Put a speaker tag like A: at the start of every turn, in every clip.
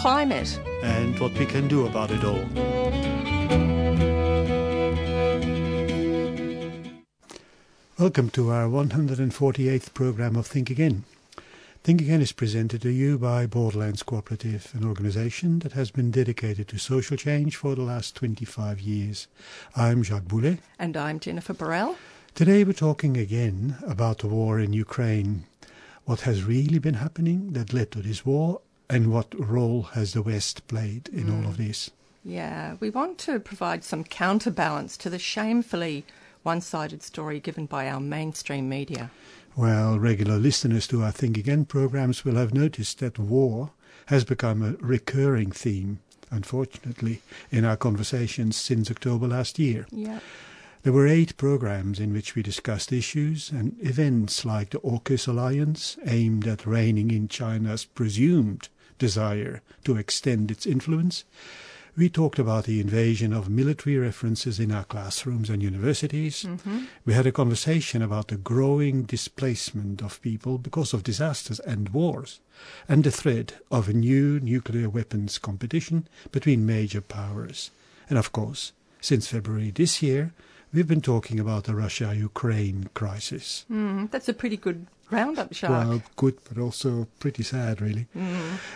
A: climate.
B: and what we can do about it all. Welcome to our 148th program of Think Again. Think Again is presented to you by Borderlands Cooperative, an organization that has been dedicated to social change for the last 25 years. I'm Jacques Boulet.
A: And I'm Jennifer Burrell.
B: Today we're talking again about the war in Ukraine. What has really been happening that led to this war and what role has the West played in all of mm. this?
A: Yeah, we want to provide some counterbalance to the shamefully one sided story given by our mainstream media.
B: Well, regular listeners to our Think Again programs will have noticed that war has become a recurring theme, unfortunately, in our conversations since October last year.
A: Yeah.
B: There were eight programs in which we discussed issues and events like the AUKUS alliance, aimed at reining in China's presumed desire to extend its influence. We talked about the invasion of military references in our classrooms and universities. We had a conversation about the growing displacement of people because of disasters and wars, and the threat of a new nuclear weapons competition between major powers. And of course, since February this year, we've been talking about the Russia Ukraine crisis.
A: Mm, that's a pretty good roundup, Jacques.
B: Well, good, but also pretty sad, really.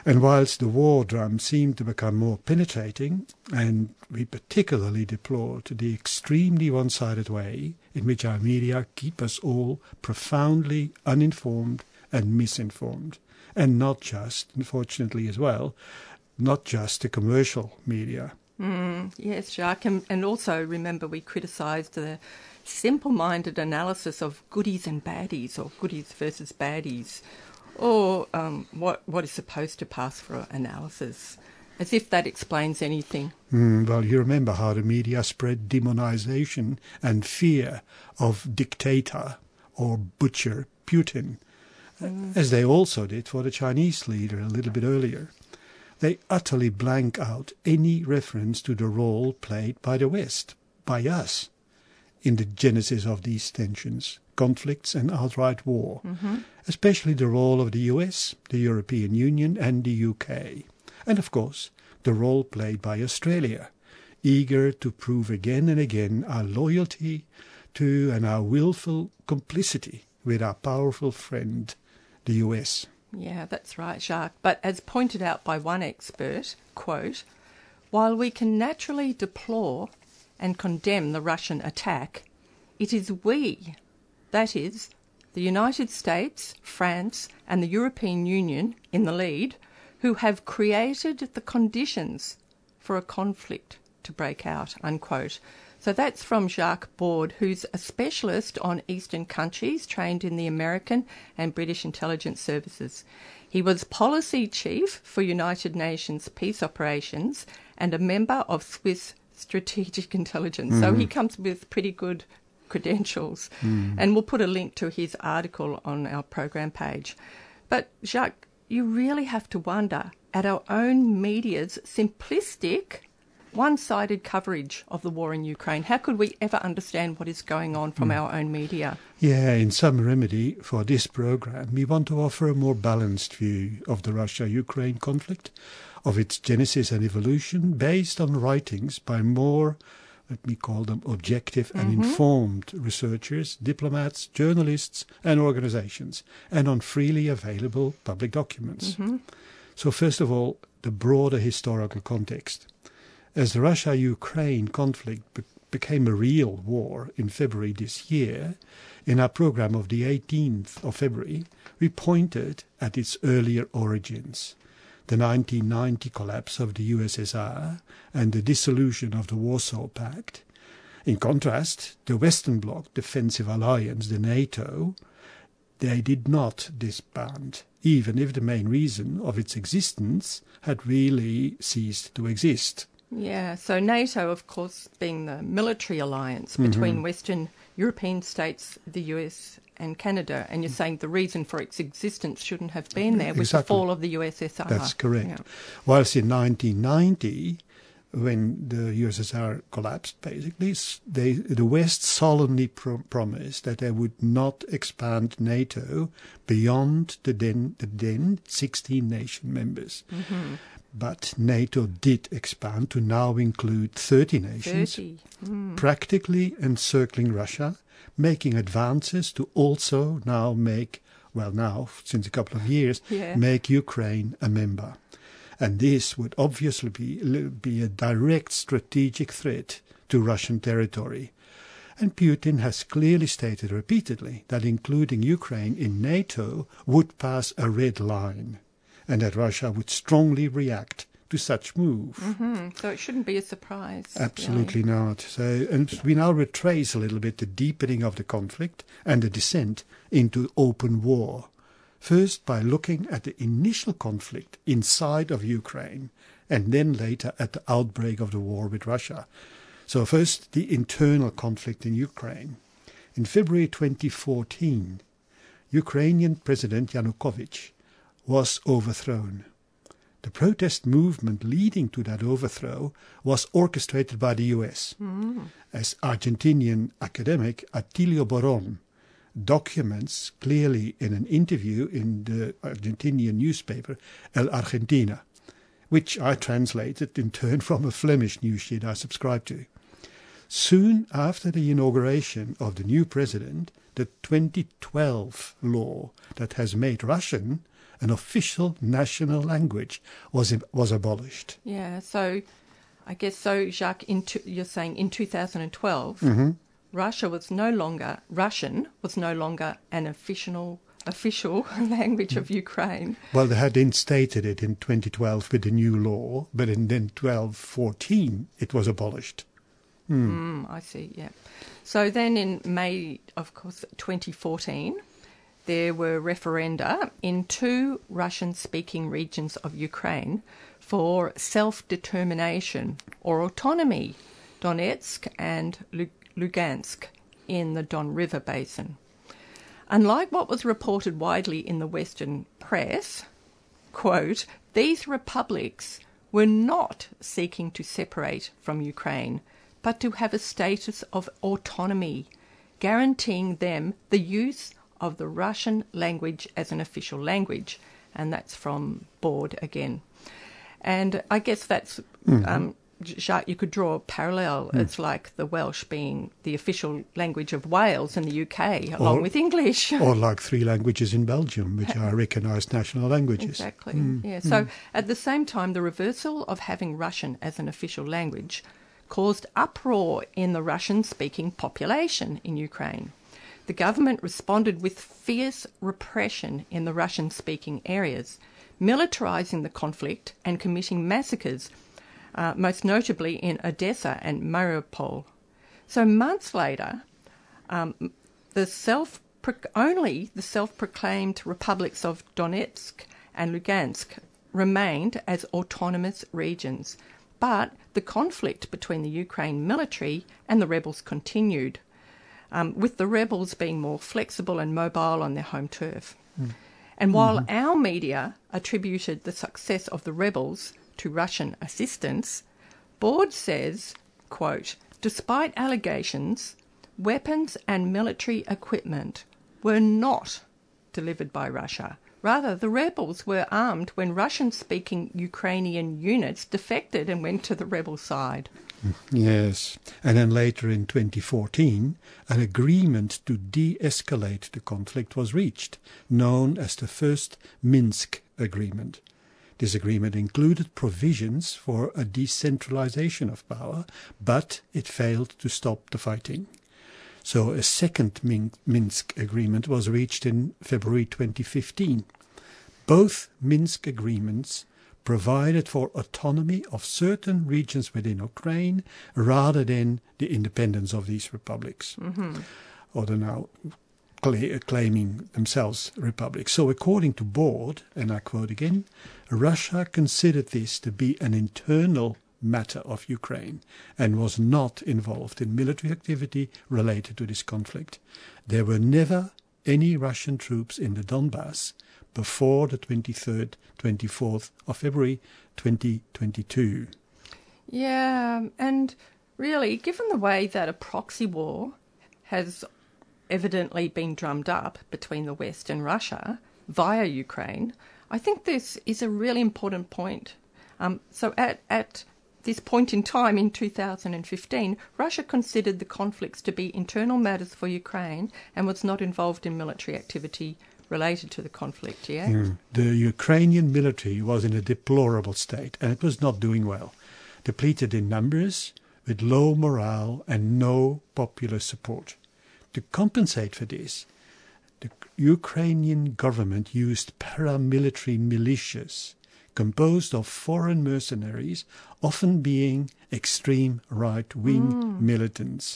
B: And whilst the war drum seemed to become more penetrating, and we particularly deplored the extremely one sided way in which our media keep us all profoundly uninformed and misinformed, and not just, unfortunately as well, not just the commercial media.
A: Mm, yes, Jacques. And, and also remember, we criticised the simple minded analysis of goodies and baddies, or goodies versus baddies, or um, what, what is supposed to pass for analysis, as if that explains anything.
B: Mm, well, you remember how the media spread demonization and fear of dictator or butcher Putin, as they also did for the Chinese leader a little bit earlier. They utterly blank out any reference to the role played by the West, by us, in the genesis of these tensions, conflicts, and outright war, mm-hmm. especially the role of the US, the European Union, and the UK, and of course, the role played by Australia, eager to prove again and again our loyalty to and our willful complicity with our powerful friend, the US.
A: Yeah, that's right, Jacques. But as pointed out by one expert, quote, while we can naturally deplore and condemn the Russian attack, it is we, that is, the United States, France, and the European Union in the lead, who have created the conditions for a conflict to break out, unquote. So that's from Jacques Baud, who's a specialist on Eastern countries, trained in the American and British intelligence services. He was policy chief for United Nations peace operations and a member of Swiss strategic intelligence. So he mm. comes with pretty good credentials. Mm. And we'll put a link to his article on our program page. But Jacques, you really have to wonder at our own media's simplistic one sided coverage of the war in Ukraine. How could we ever understand what is going on from mm. our own media?
B: Yeah, in some remedy for this program, we want to offer a more balanced view of the Russia Ukraine conflict, of its genesis and evolution, based on writings by more, let me call them objective and mm-hmm. informed researchers, diplomats, journalists, and organizations, and on freely available public documents. Mm-hmm. So, first of all, the broader historical context. As the Russia Ukraine conflict be- became a real war in February this year, in our program of the 18th of February, we pointed at its earlier origins the 1990 collapse of the USSR and the dissolution of the Warsaw Pact. In contrast, the Western Bloc defensive alliance, the NATO, they did not disband even if the main reason of its existence had really ceased to exist.
A: Yeah, so NATO, of course, being the military alliance between mm-hmm. Western European states, the US, and Canada, and you're saying the reason for its existence shouldn't have been there with the fall of the USSR.
B: That's correct.
A: Yeah.
B: Whilst in 1990, when the USSR collapsed, basically, they, the West solemnly pro- promised that they would not expand NATO beyond the then, the then 16 nation members. Mm-hmm. But NATO did expand to now include 30 nations,
A: 30. Hmm.
B: practically encircling Russia, making advances to also now make, well, now, since a couple of years,
A: Yeah.
B: make Ukraine a member. And this would obviously be, be a direct strategic threat to Russian territory. And Putin has clearly stated repeatedly that including Ukraine in NATO would pass a red line, and that Russia would strongly react to such move.
A: Hmm, So it shouldn't be a surprise. really.
B: Absolutely not. So, and we now retrace a little bit the deepening of the conflict and the descent into open war. First, by looking at the initial conflict inside of Ukraine, and then later at the outbreak of the war with Russia. So, first, the internal conflict in Ukraine. In February 2014, Ukrainian President Yanukovych was overthrown. The protest movement leading to that overthrow was orchestrated by the US, hmm. as Argentinian academic Attilio Boron documents clearly in an interview in the Argentinian newspaper El Argentina, which I translated in turn from a Flemish news sheet I subscribe to. Soon after the inauguration of the new president, the 2012 law that has made Russian an official national language was was abolished.
A: Yeah, so I guess so, Jacques, in you're saying in 2012,
B: Mm-hmm.
A: Russia was no longer, Russian was no longer an official official language of Ukraine.
B: Well, they had instated it in 2012 with the new law, but in then 12, 14, it was abolished.
A: Mm, I see, yeah. So then in May, of course, 2014, there were referenda in two Russian speaking regions of Ukraine for self determination or autonomy, Donetsk and Lugansk in the Don River Basin. Unlike what was reported widely in the Western press, quote, these republics were not seeking to separate from Ukraine, but to have a status of autonomy, guaranteeing them the use of the Russian language as an official language. And that's from Baud again. And I guess that's, mm-hmm. um, Jacques, you could draw a parallel. Mm. It's like the Welsh being the official language of Wales in the UK, along
B: Or-
A: with English.
B: Or like three languages in Belgium, which are recognized national languages.
A: Exactly. Mm. Yeah. Mm. So at the same time, the reversal of having Russian as an official language caused uproar in the Russian-speaking population in Ukraine. The government responded with fierce repression in the Russian-speaking areas, militarizing the conflict and committing massacres, uh, most notably in Odessa and Mariupol. So months later, um, the self only the self-proclaimed republics of Donetsk and Lugansk remained as autonomous regions, but the conflict between the Ukraine military and the rebels continued, um, with the rebels being more flexible and mobile on their home turf. And while our media attributed the success of the rebels to Russian assistance, Baud says, quote, despite allegations, weapons and military equipment were not delivered by Russia. Rather, the rebels were armed when Russian speaking Ukrainian units defected and went to the rebel side. Mm-hmm.
B: Yes. And then later in 2014, an agreement to de escalate the conflict was reached, known as the First Minsk Agreement. This agreement included provisions for a decentralization of power, but it failed to stop the fighting. So a second Minsk agreement was reached in February 2015. Both Minsk agreements provided for autonomy of certain regions within Ukraine rather than the independence of these republics. Mm-hmm. Although now, cla- claiming themselves republics. So, according to Baud, and I quote again, Russia considered this to be an internal matter of Ukraine and was not involved in military activity related to this conflict. There were never any Russian troops in the Donbass before the 23rd, 24th of February 2022.
A: Yeah, and really, given the way that a proxy war has evidently been drummed up between the West and Russia via Ukraine, I think this is a really important point. Um, so, at, at this point in time in 2015, Russia considered the conflicts to be internal matters for Ukraine and was not involved in military activity related to the conflict, yeah?
B: Mm. The Ukrainian military was in a deplorable state and it was not doing well. Depleted in numbers, with low morale and no popular support. To compensate for this, the Ukrainian government used paramilitary militias composed of foreign mercenaries, often being extreme right wing mm. militants,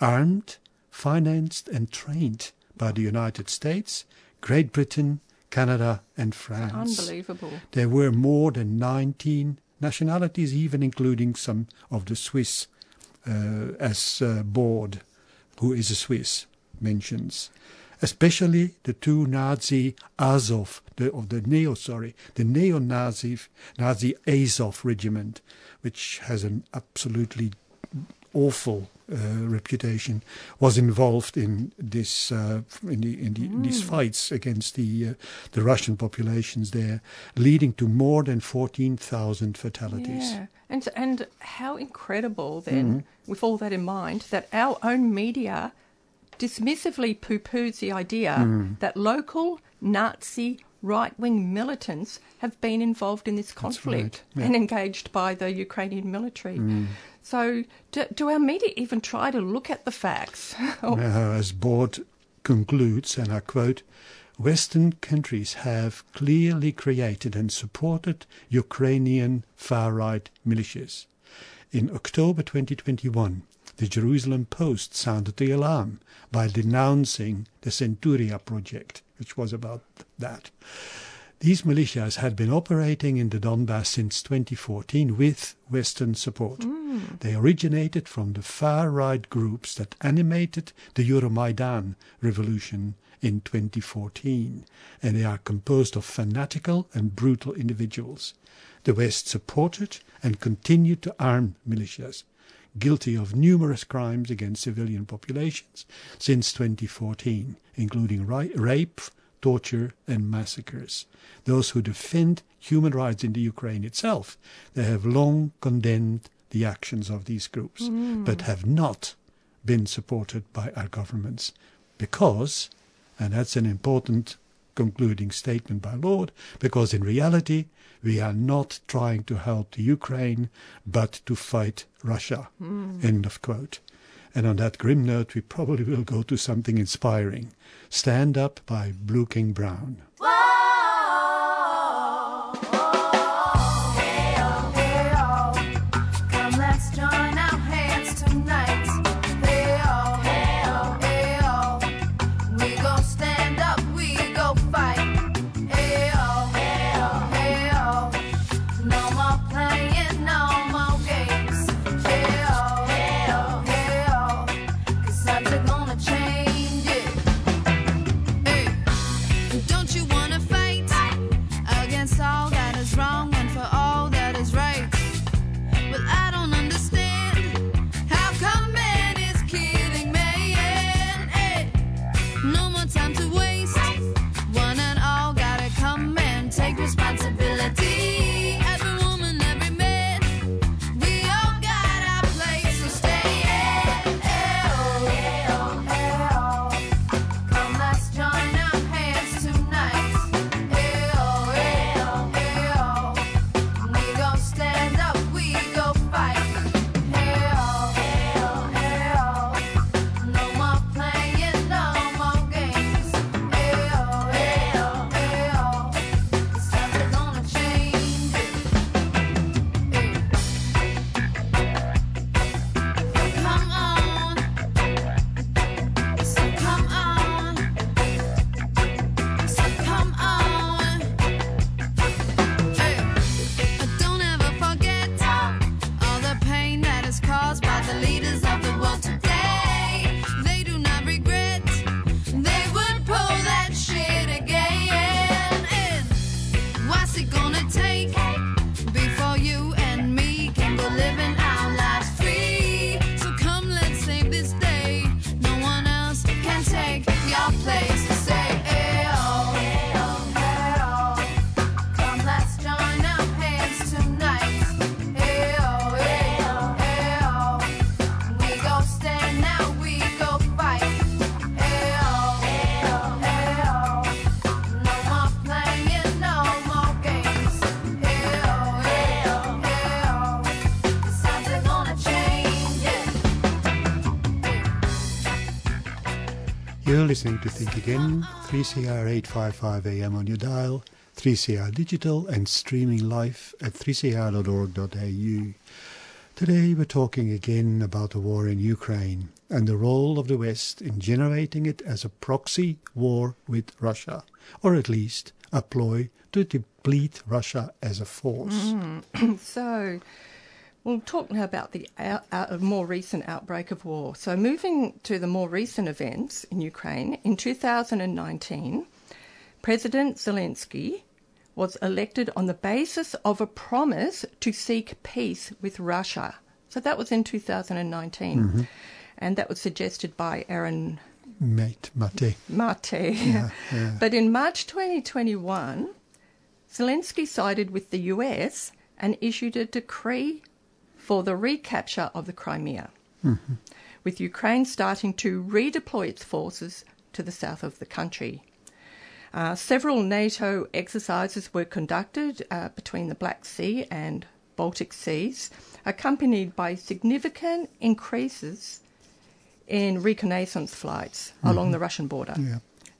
B: armed, financed, and trained by the United States, Great Britain, Canada, and France.
A: Unbelievable.
B: There were more than 19 nationalities, even including some of the Swiss, uh, as uh, Baud, who is a Swiss, mentions especially the two Nazi Azov, the, of the neo, sorry, the neo-Nazi Nazi Azov regiment, which has an absolutely awful reputation, was involved in this uh, in, the, in, the, mm. in, these mm. fights against the uh, the Russian populations there, leading to more than fourteen thousand fatalities.
A: Yeah, and and how incredible then, mm. with all that in mind, that our own media dismissively poo poos the idea mm. that local Nazi right wing militants have been involved in this conflict right. yeah. and engaged by the Ukrainian military. Mm. So, do, do, our media even try to look at the facts? Oh.
B: now, as Baud concludes, and I quote, Western countries have clearly created and supported Ukrainian far right militias. In October 2021, the Jerusalem Post sounded the alarm by denouncing the Centuria project, which was about that. These militias had been operating in the Donbass since 2014 with Western support. Mm. They originated from the far right groups that animated the Euromaidan revolution in 2014, and they are composed of fanatical and brutal individuals. The West supported and continued to arm militias guilty of numerous crimes against civilian populations since 2014, including rape, torture, and massacres. Those who defend human rights in the Ukraine itself, they have long condemned the actions of these groups, mm. but have not been supported by our governments because, and that's an important concluding statement by Lord, because in reality we are not trying to help the Ukraine, but to fight Russia. Mm. End of quote. And on that grim note, we probably will go to something inspiring. Stand Up by Blue King Brown. To Think Again, 3CR 855 AM on your dial, 3CR digital, and streaming live at 3cr.org.au. Today we're talking again about the war in Ukraine and the role of the West in generating it as a proxy war with Russia, or at least a ploy to deplete Russia as a force.
A: Mm. so, we'll talk now about the out, more recent outbreak of war. So, moving to the more recent events in Ukraine, in 2019, President Zelensky was elected on the basis of a promise to seek peace with Russia. So that was in 2019. Mm-hmm. And that was suggested by Aaron
B: Mate, Mate.
A: Mate. Yeah, yeah. But in March 2021, Zelensky sided with the US and issued a decree for the recapture of the Crimea, mm-hmm. with Ukraine starting to redeploy its forces to the south of the country. Uh, several NATO exercises were conducted uh, between the Black Sea and Baltic Seas, accompanied by significant increases in reconnaissance flights mm-hmm. along the Russian border. Yeah.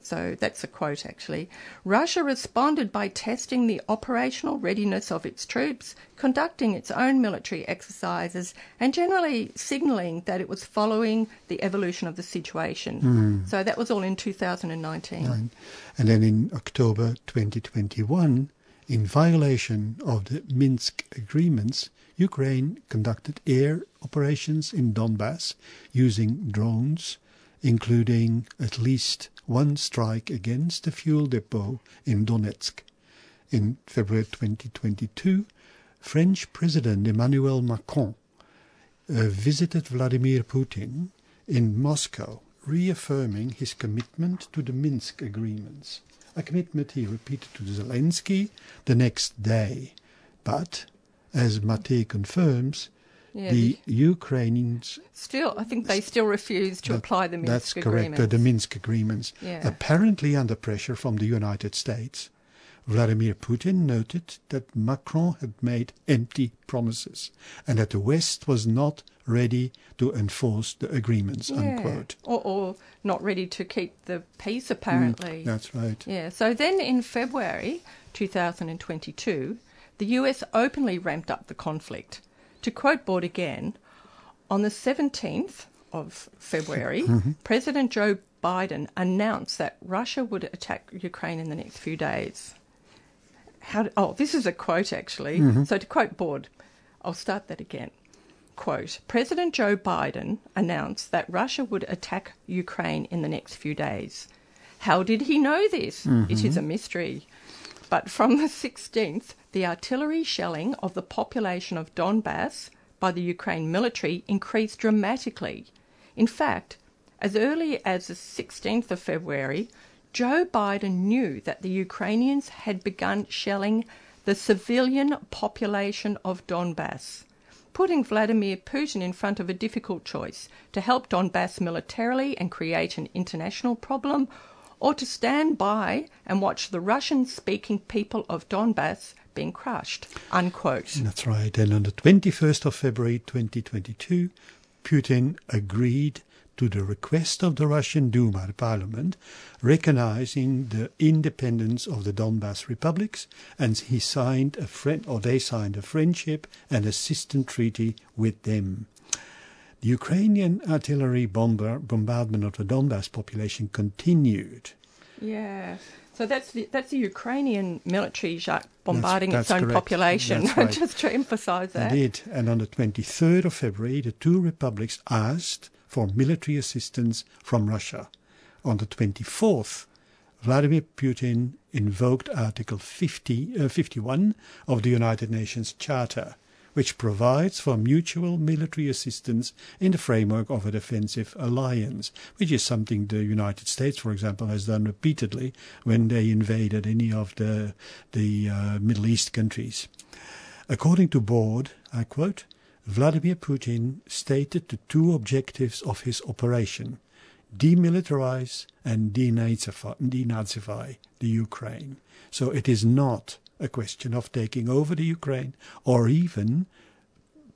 A: So that's a quote actually. Russia responded by testing the operational readiness of its troops, conducting its own military exercises, and generally signalling that it was following the evolution of the situation. Mm. So that was all in 2019. Nine.
B: And then in October 2021, in violation of the Minsk agreements, Ukraine conducted air operations in Donbass using drones, including at least one strike against the fuel depot in Donetsk. In February 2022, French President Emmanuel Macron uh, visited Vladimir Putin in Moscow, reaffirming his commitment to the Minsk agreements a commitment he repeated to Zelensky the next day. But, as Mate confirms, yeah, the, the, Ukrainians
A: still, I think they still refuse to that, apply the Minsk
B: that's
A: agreements.
B: correct, the Minsk agreements. Yeah. Apparently under pressure from the United States. Vladimir Putin noted that Macron had made empty promises and that the West was not ready to enforce the agreements, yeah. unquote.
A: Or, or, not ready to keep the peace, apparently.
B: Mm, that's right.
A: Yeah. So then in February 2022, the US openly ramped up the conflict. To quote Baud again, on the 17th of February, mm-hmm. President Joe Biden announced that Russia would attack Ukraine in the next few days. How, oh, this is a quote actually. Mm-hmm. So to quote Baud, I'll start that again quote, President Joe Biden announced that Russia would attack Ukraine in the next few days. How did he know this? Mm-hmm. It is a mystery. But from the 16th, the artillery shelling of the population of Donbass by the Ukraine military increased dramatically. In fact, as early as the 16th of February, Joe Biden knew that the Ukrainians had begun shelling the civilian population of Donbass putting Vladimir Putin in front of a difficult choice to help Donbass militarily and create an international problem, or to stand by and watch the Russian speaking people of Donbass being crushed. Unquote.
B: That's right. And on the 21st of February 2022, Putin agreed to the request of the Russian Duma, the parliament, recognizing the independence of the Donbass republics, and he signed a friend, or they signed a friendship and assistance treaty with them. The Ukrainian artillery bomber, bombardment of the Donbass population continued.
A: Yeah. So that's the, that's the Ukrainian military, Jacques, bombarding that's, that's its own correct. population, right. just to emphasize that.
B: Indeed. And on the 23rd of February, the two republics asked for military assistance from Russia. On the 24th, Vladimir Putin invoked Article 50, uh, 51 of the United Nations Charter, which provides for mutual military assistance in the framework of a defensive alliance, which is something the United States, for example, has done repeatedly when they invaded any of the, the uh, Middle East countries. According to Baud, I quote, Vladimir Putin stated the two objectives of his operation demilitarize and denazify the Ukraine. So it is not a question of taking over the Ukraine or even,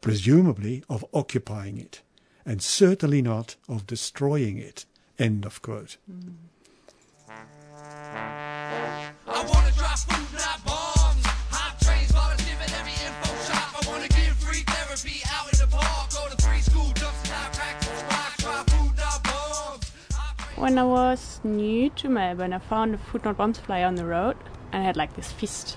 B: presumably, of occupying it, and certainly not of destroying it End of quote.
C: I wanna drop food, not bombs. Hot trains, volunteer at every info shop. I wanna give free therapy out in the park. Go to free school, dump practice rock. Drop food, not bombs.
D: When I was new to Melbourne, I found a Food Not Bombs flyer on the road and I had like this fist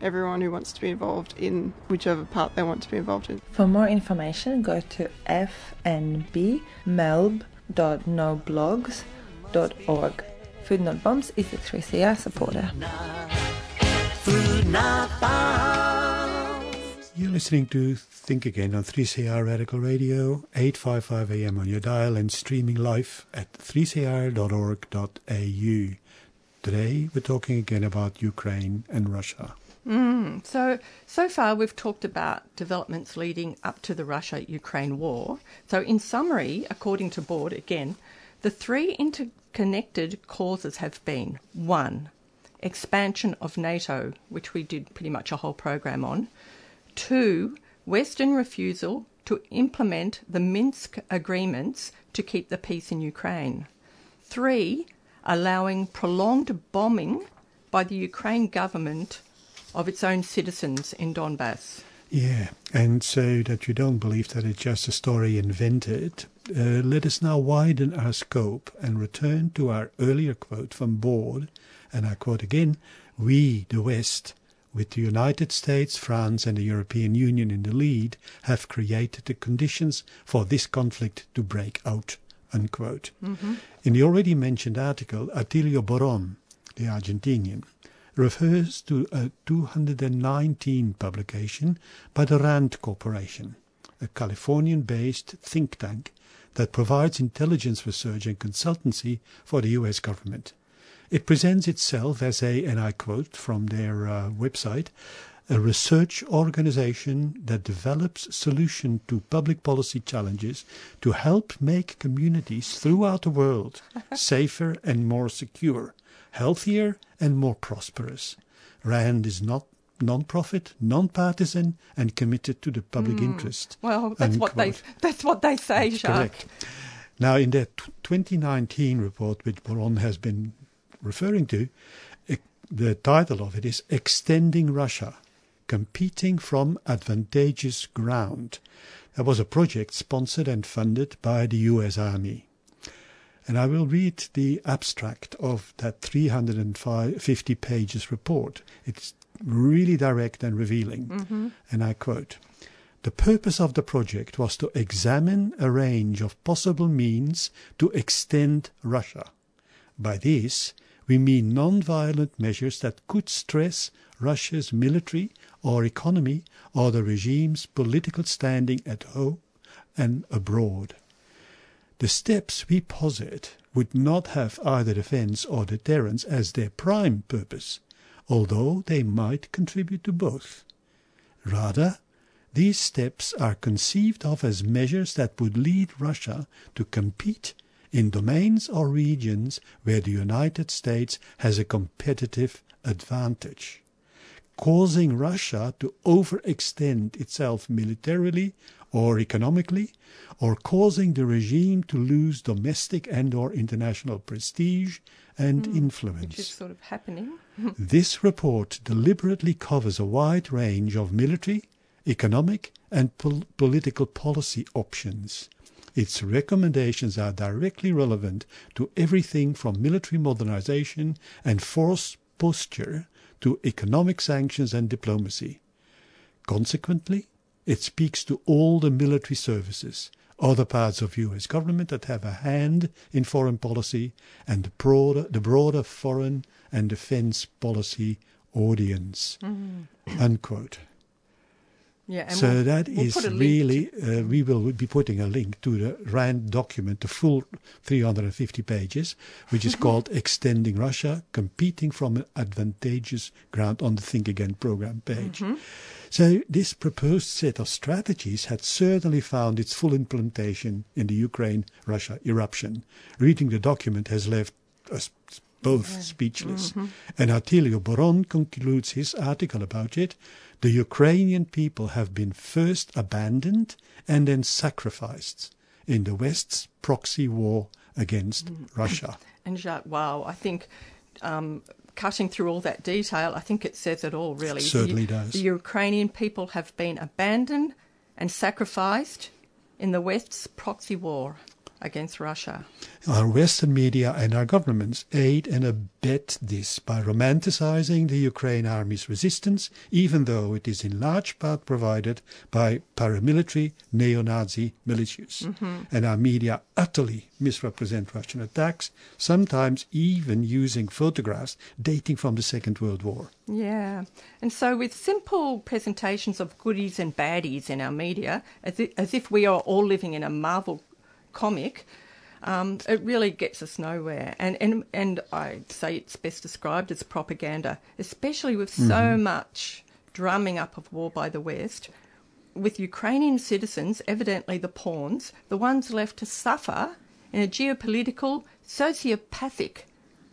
E: everyone who wants to be involved in whichever part they want to be involved in.
F: For more information, go to fnbmelb.noblogs.org. Food Not Bombs is a 3CR supporter.
B: You're listening to Think Again on 3CR Radical Radio, 855 AM on your dial and streaming live at 3cr.org.au. Today we're talking again about Ukraine and Russia.
A: Mm, so, so far we've talked about developments leading up to the Russia Ukraine war. So, in summary, according to Baud, again, the three interconnected causes have been one, expansion of NATO, which we did pretty much a whole program on, two, Western refusal to implement the Minsk agreements to keep the peace in Ukraine, three, allowing prolonged bombing by the Ukraine government of its own citizens in Donbass.
B: Yeah, and so that you don't believe that it's just a story invented, uh, let us now widen our scope and return to our earlier quote from Baud, and I quote again, we, the West, with the United States, France and the European Union in the lead, have created the conditions for this conflict to break out. Unquote. In the already mentioned article, Attilio Boron, the Argentinian, refers to a 219 publication by the RAND Corporation, a Californian-based think tank that provides intelligence research and consultancy for the US government. It presents itself as a, and I quote from their uh, website, a research organization that develops solutions to public policy challenges to help make communities throughout the world safer and more secure, healthier and more prosperous. RAND is not non-profit, non-partisan and committed to the public hmm. interest.
A: Well, that's what they that's what they say,
B: That's
A: Jacques.
B: correct. Now, in their t- 2019 report, which Boron has been referring to, the title of it is Extending Russia, Competing from Advantageous Ground. That was a project sponsored and funded by the US Army. And I will read the abstract of that 350 pages report. It's really direct and revealing. Mm-hmm. And I quote The purpose of the project was to examine a range of possible means to extend Russia. By this, we mean non-violent measures that could stress Russia's military or economy or the regime's political standing at home and abroad. The steps we posit would not have either defense or deterrence as their prime purpose, although they might contribute to both. Rather, these steps are conceived of as measures that would lead Russia to compete in domains or regions where the United States has a competitive advantage, causing Russia to overextend itself militarily or economically, or causing the regime to lose domestic and or international prestige and hmm, influence.
A: Which is sort of happening.
B: This report deliberately covers a wide range of military, economic, and pol- political policy options. Its recommendations are directly relevant to everything from military modernization and force posture to economic sanctions and diplomacy. Consequently, it speaks to all the military services, other parts of US government that have a hand in foreign policy, and the broader, the broader foreign and defense policy audience. Unquote.
A: Yeah,
B: so
A: we'll-
B: that
A: we'll
B: is really, uh, we will be putting a link to the RAND document, the full 350 pages, which is called Extending Russia, Competing from an Advantageous Ground on the Think Again program page. So this proposed set of strategies had certainly found its full implementation in the Ukraine-Russia eruption. Reading the document has left us both speechless. And Attilio Boron concludes his article about it. The Ukrainian people have been first abandoned and then sacrificed in the West's proxy war against Russia.
A: And Jacques, wow, I think um, cutting through all that detail, I think it says it all, really.
B: Certainly
A: the,
B: does.
A: The Ukrainian people have been abandoned and sacrificed in the West's proxy war against Russia.
B: Our Western media and our governments aid and abet this by romanticizing the Ukraine army's resistance, even though it is in large part provided by paramilitary neo-Nazi militias. Mm-hmm. And our media utterly misrepresent Russian attacks, sometimes even using photographs dating from the Second World War.
A: Yeah. And so, with simple presentations of goodies and baddies in our media, as if, as if we are all living in a Marvel comic, um, it really gets us nowhere. And, and, and I'd say it's best described as propaganda, especially with so much drumming up of war by the West. With Ukrainian citizens, evidently the pawns, the ones left to suffer in a geopolitical, sociopathic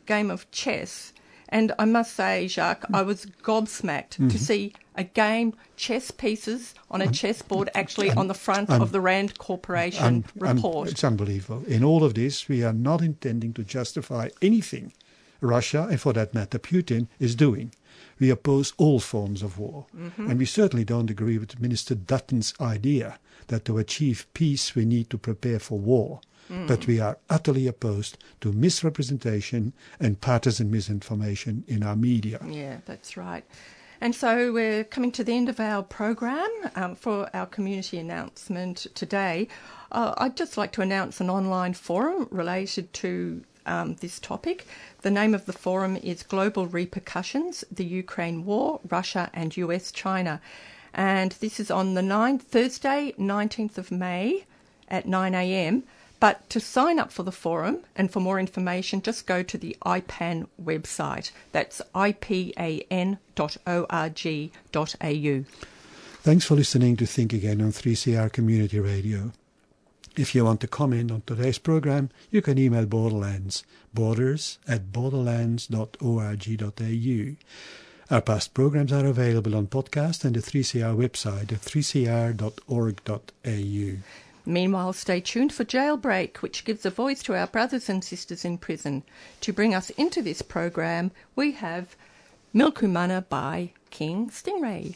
A: game of chess. And I must say, Jacques, I was gobsmacked to see a game, chess pieces on a um, chessboard, actually on the front of the Rand Corporation report.
B: it's unbelievable. In all of this, we are not intending to justify anything Russia, and for that matter, Putin, is doing. We oppose all forms of war. Mm-hmm. And we certainly don't agree with Minister Dutton's idea that to achieve peace we need to prepare for war. Mm. But we are utterly opposed to misrepresentation and partisan misinformation in our media.
A: Yeah, that's right. And so we're coming to the end of our program um, for our community announcement today. Uh, I'd just like to announce an online forum related to um, this topic. The name of the forum is Global Repercussions The Ukraine War, Russia and US China. And this is on the 9th, Thursday, 19th of May at 9 a.m. But to sign up for the forum and for more information, just go to the IPAN website. That's ipan.org.au.
B: Thanks for listening to Think Again on 3CR Community Radio. If you want to comment on today's program, you can email Borderlands, borders at borderlands.org.au. Our past programs are available on podcast and the 3CR website at 3cr.org.au.
A: Meanwhile, stay tuned for Jailbreak, which gives a voice to our brothers and sisters in prison. To bring us into this program, we have Milkumana by King Stingray.